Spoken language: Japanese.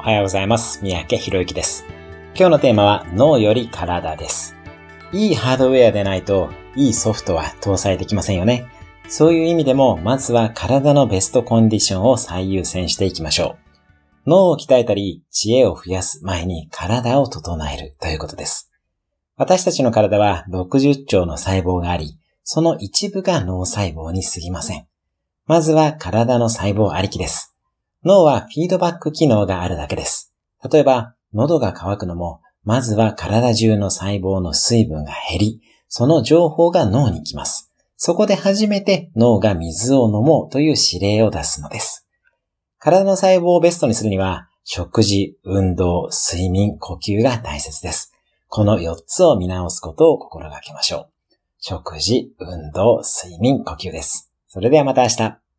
おはようございます。三宅博之です。今日のテーマは脳より体です。いいハードウェアでないと、いいソフトは搭載できませんよね。そういう意味でも、まずは体のベストコンディションを最優先していきましょう。脳を鍛えたり、知恵を増やす前に体を整えるということです。私たちの体は60兆の細胞があり、その一部が脳細胞に過ぎません。まずは体の細胞ありきです。脳はフィードバック機能があるだけです。例えば、喉が渇くのも、まずは体中の細胞の水分が減り、その情報が脳に来ます。そこで初めて脳が水を飲もうという指令を出すのです。体の細胞をベストにするには、食事、運動、睡眠、呼吸が大切です。この4つを見直すことを心がけましょう。食事、運動、睡眠、呼吸です。それではまた明日。